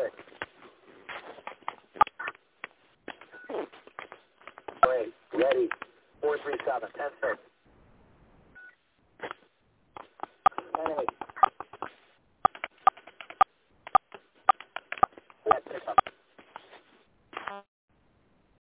perfect. Wait, ready. 437, 10 seconds.